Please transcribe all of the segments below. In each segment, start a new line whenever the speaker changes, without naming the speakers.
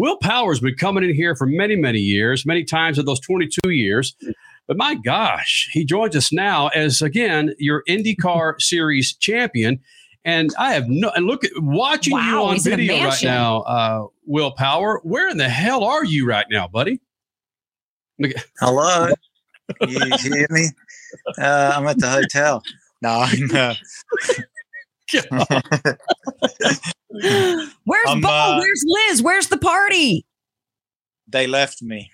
Will Power's been coming in here for many, many years, many times in those 22 years. But my gosh, he joins us now as again your IndyCar Series champion. And I have no and look at watching
Wow,
you on
he's in a
video right now, uh, Will Power. Where in the hell are you right now, buddy? Look at-
Hello. you hear me? Uh, I'm at the hotel. No, I'm, uh,
Where's
I'm,
Bo?
uh,
Where's Liz? Where's the party?
they left me.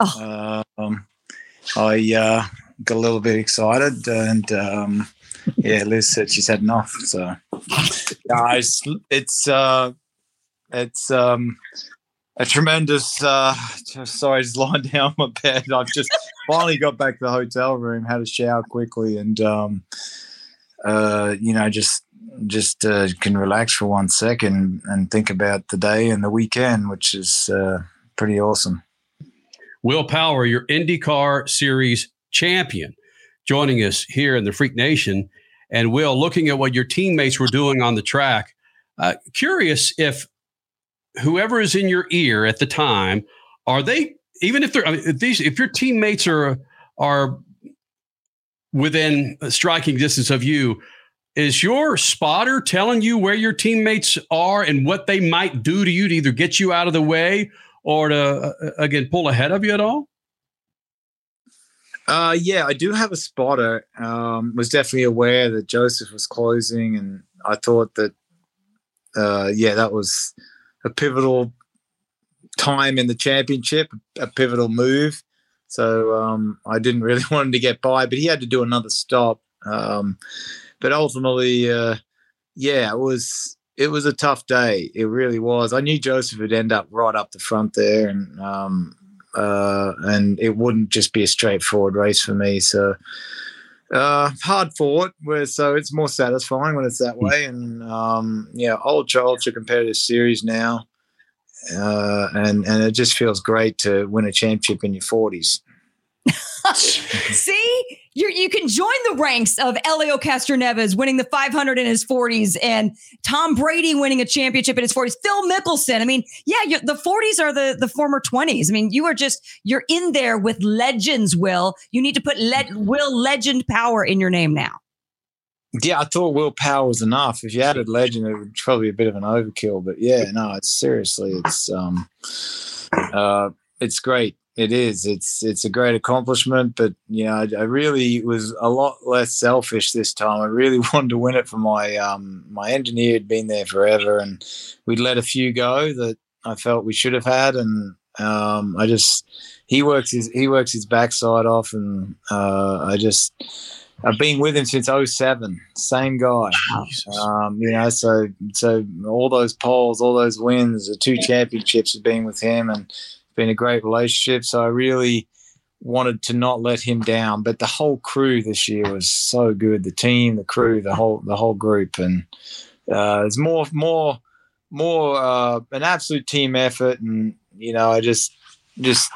Oh.
Um, I uh, got a little bit excited, and um, yeah, Liz said she's had enough. So, it's it's uh, it's um, a tremendous. Uh, just, sorry, just lying down on my bed. I've just finally got back to the hotel room, had a shower quickly, and um, uh, you know, just just uh, can relax for one second and think about the day and the weekend, which is uh, pretty awesome.
Will Power, your IndyCar Series champion, joining us here in the Freak Nation. And Will, looking at what your teammates were doing on the track, uh, curious if whoever is in your ear at the time, are they even if they're I mean, if these if your teammates are are within striking distance of you, is your spotter telling you where your teammates are and what they might do to you to either get you out of the way or to uh, again pull ahead of you at all?
Uh, yeah, I do have a spotter. Um, was definitely aware that Josef was closing, and I thought that, uh, yeah, that was a pivotal time in the championship, a pivotal move. So um, I didn't really want him to get by, but he had to do another stop. Um, but ultimately, uh, yeah, it was it was a tough day. It really was. I knew Josef would end up right up the front there, and um, uh, and it wouldn't just be a straightforward race for me. So uh, hard fought, where so it's more satisfying when it's that way. And um, yeah, ultra ultra competitive series now, uh, and and it just feels great to win a championship in your forties.
See, you you can join the ranks of Elio Castroneves winning the 500 in his 40s and Tom Brady winning a championship in his 40s. Phil Mickelson. I mean, yeah, the 40s are the the former 20s. I mean, you are just you're in there with legends. Will you need to put le- Will Legend Power in your name now?
Yeah, I thought Will Power was enough. If you added legend, it would probably be a bit of an overkill. But yeah, no, it's seriously, it's um, uh, it's great. It is. It's it's a great accomplishment. But you know, I, I really was a lot less selfish this time. I really wanted to win it for my um my engineer had been there forever, and we'd let a few go that I felt we should have had, and um, I just he works his he works his backside off, and uh, I just I've been with him since 07, same guy. Um, you know, so so all those poles, all those wins, the two championships have been with him, and been a great relationship. So I really wanted to not let him down. But the whole crew this year was so good. The team, the crew, the whole the whole group, and uh, it's more more more uh, an absolute team effort. And you know, I just just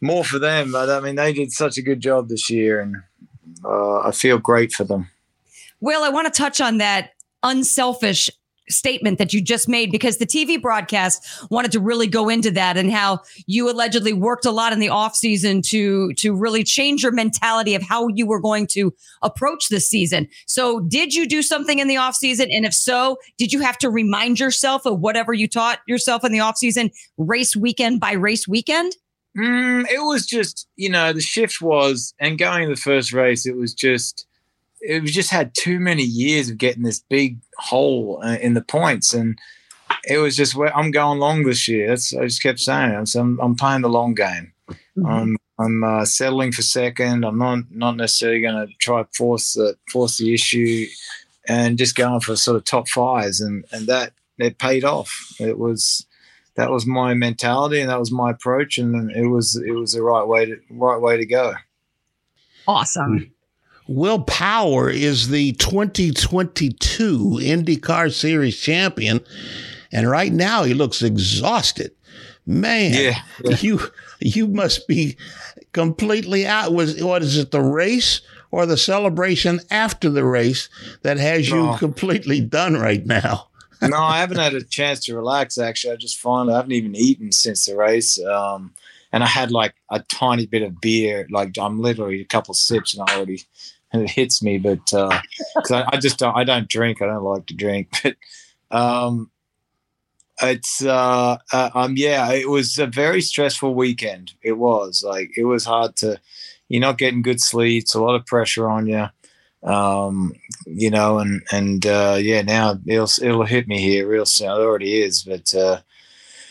more for them. But I mean, they did such a good job this year, and uh, I feel great for them.
Well, I want to touch on that unselfish statement that you just made because the TV broadcast wanted to really go into that and how you allegedly worked a lot in the off season to to really change your mentality of how you were going to approach this season. So, did you do something in the off season and if so, did you have to remind yourself of whatever you taught yourself in the off season race weekend by race weekend?
Mm, it was just, you know, the shift was, and going the first race, it was just, it was just had too many years of getting this big hole uh, in the points, and it was just where I'm going long this year. That's I just kept saying. So I'm, I'm playing the long game. I'm I'm uh, settling for second. I'm not not necessarily going to try force the force the issue, and just going for sort of top fives, and and that it paid off. It was that was my mentality and that was my approach and it was it was the right way to right way to go
Awesome.
Will Power is the 2022 IndyCar Series champion, and right now he looks exhausted. Man,
Yeah, yeah.
you you must be completely out. Was what is it? The race or the celebration after the race that has you completely done right now?
No, I haven't had a chance to relax. Actually, I just finally I haven't even eaten since the race. Um, and I had like a tiny bit of beer. Like I'm literally a couple sips and I already and it hits me. But uh, cause I, I just don't, I don't drink. I don't like to drink. But um, it's uh, uh, um, yeah, it was a very stressful weekend. It was like it was hard to. You're not getting good sleep. It's a lot of pressure on you. Um, you know, and and uh, yeah, now it'll it'll hit me here real soon. It already is, but uh,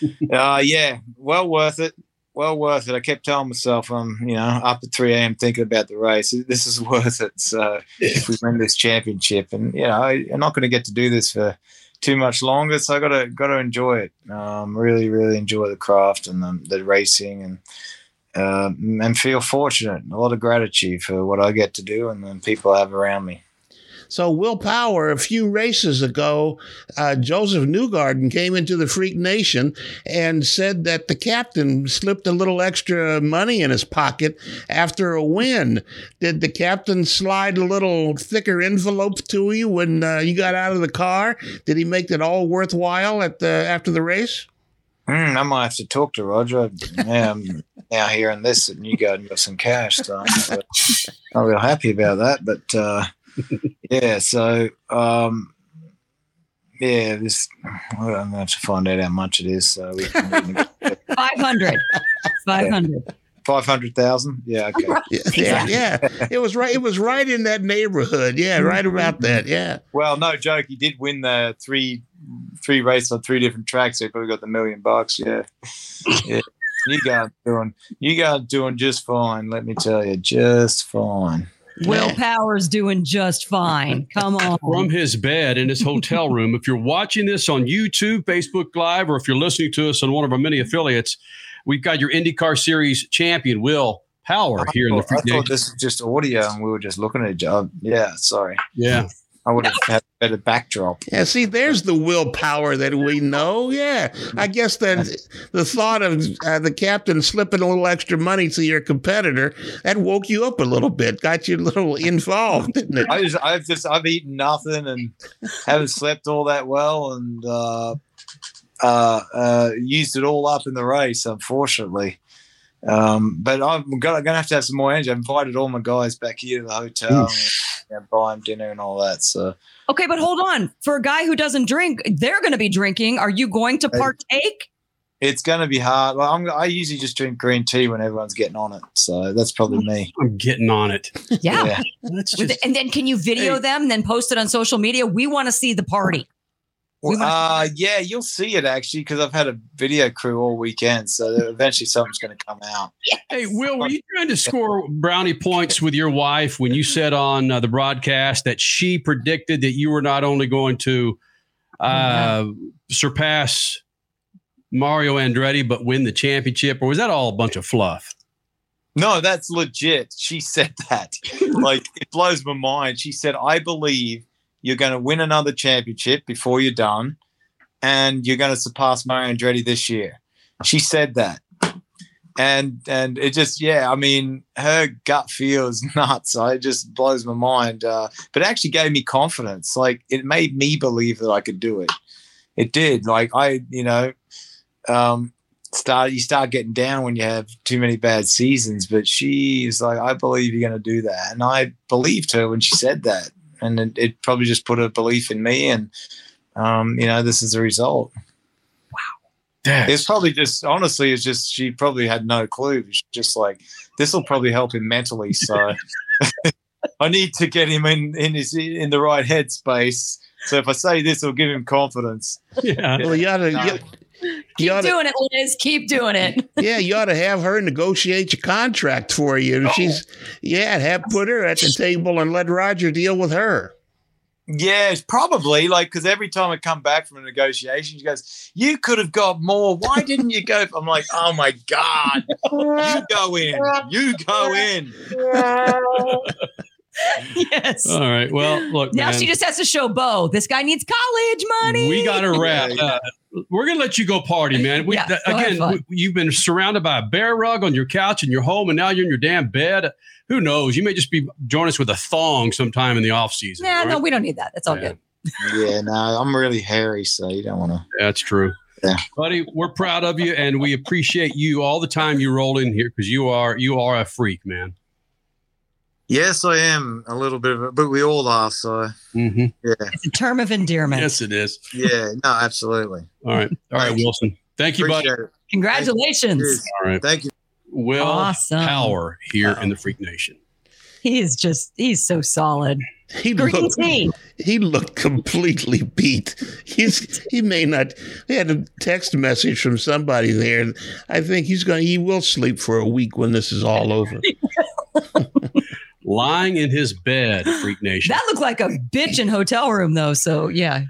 uh, yeah, well worth it well worth it. I kept telling myself, I'm, you know, up at 3 a.m. thinking about the race. This is worth it. So if we win this championship, and you know, I, am not going to get to do this for too much longer, so I got to got to enjoy it. Um, really, really enjoy the craft and the, the racing, and uh, and feel fortunate. A lot of gratitude for what I get to do and the people I have around me.
So, Will Power, a few races ago, uh, Josef Newgarden came into the Freak Nation and said that the captain slipped a little extra money in his pocket after a win. Did the captain slide a little thicker envelope to you when uh, you got out of the car? Did he make it all worthwhile at the after the race?
Mm, I might have to talk to Roger. Yeah, I'm now hearing this and you go and got some cash. So I'm not real happy about that, but. Uh, yeah, so um, yeah, this I'm gonna have to find out how much it is. So we can,
500. 500.
Five hundred thousand. Yeah. Okay.
Yeah, yeah, It was right. It was right in that neighborhood. Yeah, right about that. Yeah.
Well, no joke. He did win the three three races on three different tracks. So he probably got the million bucks. Yeah. Yeah. You guys doing you guys doing just fine. Let me tell you, just fine.
Will Power's doing just fine. Come on.
From his bed in his hotel room. If you're watching this on YouTube, Facebook Live, or if you're listening to us on one of our many affiliates, we've got your IndyCar Series champion, Will Power, here in the
I thought this is just audio and we were just looking at each other. Yeah, sorry.
Yeah.
I would have had a better backdrop.
Yeah, see, there's the willpower that we know. Yeah, I guess that the thought of uh, the captain slipping a little extra money to your competitor that woke you up a little bit, got you a little involved, didn't it?
I just, I've just, I've eaten nothing and haven't slept all that well, and uh, uh, uh, used it all up in the race, unfortunately. Um, but I'm going to have to have some more energy. I've invited all my guys back here to the hotel and buy them dinner and all that. So
okay, but hold on. For a guy who doesn't drink, they're going to be drinking. Are you going to partake?
It's going to be hard. Well, I'm, i usually just drink green tea when everyone's getting on it, so that's probably me.
I'm getting on it.
Yeah, yeah. Just, and then can you video hey. them, then post it on social media? We want to see the party.
Well, uh, yeah, you'll see it actually because I've had a video crew all weekend, so eventually something's going to come out.
Hey, Will, were you trying to score brownie points with your wife when you said on uh, the broadcast that she predicted that you were not only going to uh, surpass Mario Andretti but win the championship, or was that all a bunch of fluff?
No, that's legit. She said that. like it blows my mind. She said, "I believe." You're going to win another championship before you're done, and you're going to surpass Mario Andretti this year. She said that, and and it just yeah, I mean, her gut feel is nuts. it just blows my mind. Uh, but it actually gave me confidence. Like it made me believe that I could do it. It did. Like I, you know, um, start you start getting down when you have too many bad seasons. But she is like, I believe you're going to do that, and I believed her when she said that and it, it probably just put a belief in me, and um, you know, this is the result.
Wow,
it's probably just honestly, it's just she probably had no clue. She's just like this will probably help him mentally, so. I need to get him in in his in the right headspace. So if I say this, it'll give him confidence.
Yeah. Well, you gotta, you,
Keep to, doing it, Liz. Keep doing it.
yeah, you ought to have her negotiate your contract for you. Oh. She's yeah, have put her at the table and let Roger deal with her.
Yeah, probably like because every time I come back from a negotiation, she goes, "You could have got more. Why didn't you go?" I'm like, "Oh my god, you go in, you go in."
yes.
All right. Well, look.
Now
man,
she just has to show Bo. This guy needs college money.
We got to wrap. Uh, we're gonna let you go party, man. We, yeah, again, we, you've been surrounded by a bear rug on your couch in your home, and now you're in your damn bed. Who knows? You may just be join us with a thong sometime in the off season.
Yeah, right? no, we don't need that. That's all yeah. good.
yeah, no, I'm really hairy, so you don't want to.
That's true.
Yeah.
Buddy, we're proud of you and we appreciate you all the time you roll in here because you are you are a freak, man.
Yes, I am a little bit of it, but we all are. So
Mm-hmm.
yeah,
It's a term of endearment.
Yes, it is.
yeah, no, absolutely.
All right. All right, Wilson. Thank you, buddy.
It.
Congratulations.
Cheers.
All right.
Thank you.
Will
Awesome.
Power here in the Freak Nation.
He is just, he's so solid.
He
Green
looked,
tea.
he looked completely beat. He's he may not. We had a text message from somebody there. I think he's going. He will sleep for a week when this is all over.
Lying in his bed, Freak Nation.
That looked like a bitch in hotel room though. So yeah,